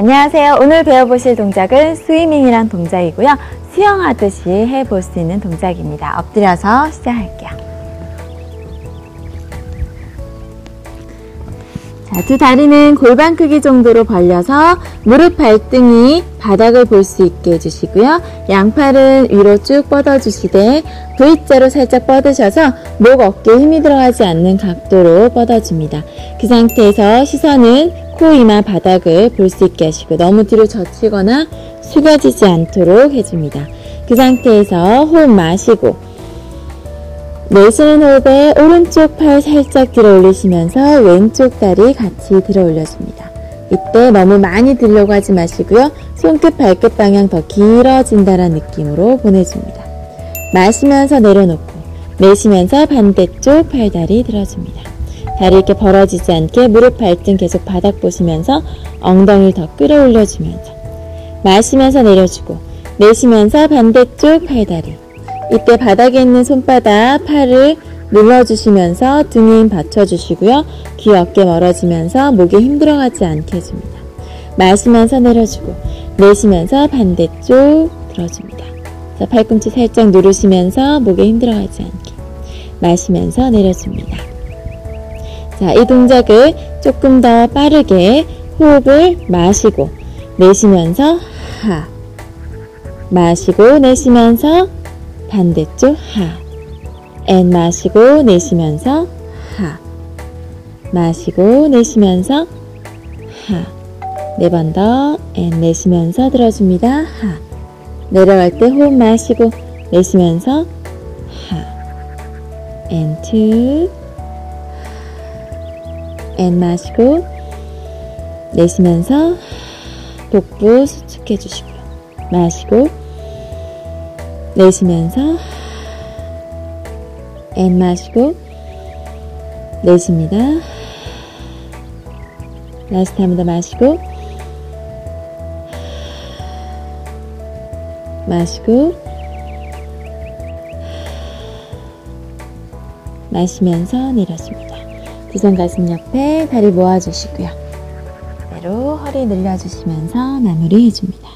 안녕하세요. 오늘 배워보실 동작은 스위밍이란 동작이고요. 수영하듯이 해볼 수 있는 동작입니다. 엎드려서 시작할게요. 자, 두 다리는 골반 크기 정도로 벌려서 무릎 발등이 바닥을 볼 수 있게 해주시고요. 양팔은 위로 쭉 뻗어주시되 V자로 살짝 뻗으셔서 목, 어깨에 힘이 들어가지 않는 각도로 뻗어줍니다. 그 상태에서 시선은 코, 이마, 바닥을 볼 수 있게 하시고 너무 뒤로 젖히거나 숙여지지 않도록 해줍니다. 그 상태에서 호흡 마시고 내쉬는 호흡에 오른쪽 팔 살짝 들어 올리시면서 왼쪽 다리 같이 들어 올려줍니다. 이때 너무 많이 들려고 하지 마시고요. 손끝 발끝 방향 더 길어진다는 느낌으로 보내줍니다. 마시면서 내려놓고 내쉬면서 반대쪽 팔다리 들어줍니다. 다리 이렇게 벌어지지 않게 무릎 발등 계속 바닥 보시면서 엉덩이를 더 끌어올려주면서 마시면서 내려주고 내쉬면서 반대쪽 팔다리 이때 바닥에 있는 손바닥, 팔을 눌러주시면서 등에 힘 받쳐주시고요. 귀 어깨 멀어지면서 목에 힘들어가지 않게 해줍니다. 마시면서 내려주고 내쉬면서 반대쪽 들어줍니다. 자, 팔꿈치 살짝 누르시면서 목에 힘들어가지 않게 마시면서 내려줍니다. 자, 이 동작을 조금 더 빠르게 호흡을 마시고 내쉬면서 하 마시고 내쉬면서 반대쪽 하. and 마시고 내쉬면서 하. 마시고 내쉬면서 하. 네 번 더. and 내쉬면서 들어줍니다. 하. 내려갈 때 호흡 마시고 내쉬면서 하. and two. and 마시고 내쉬면서 복부 수축해 주시고요. 마시고 내쉬면서 and 마시고 내쉽니다. last 한 번 더 마시고 마시고 마시면서 내려줍니다. 두손 가슴 옆에 다리 모아주시고요. 그대로 허리 늘려주시면서 마무리 해줍니다.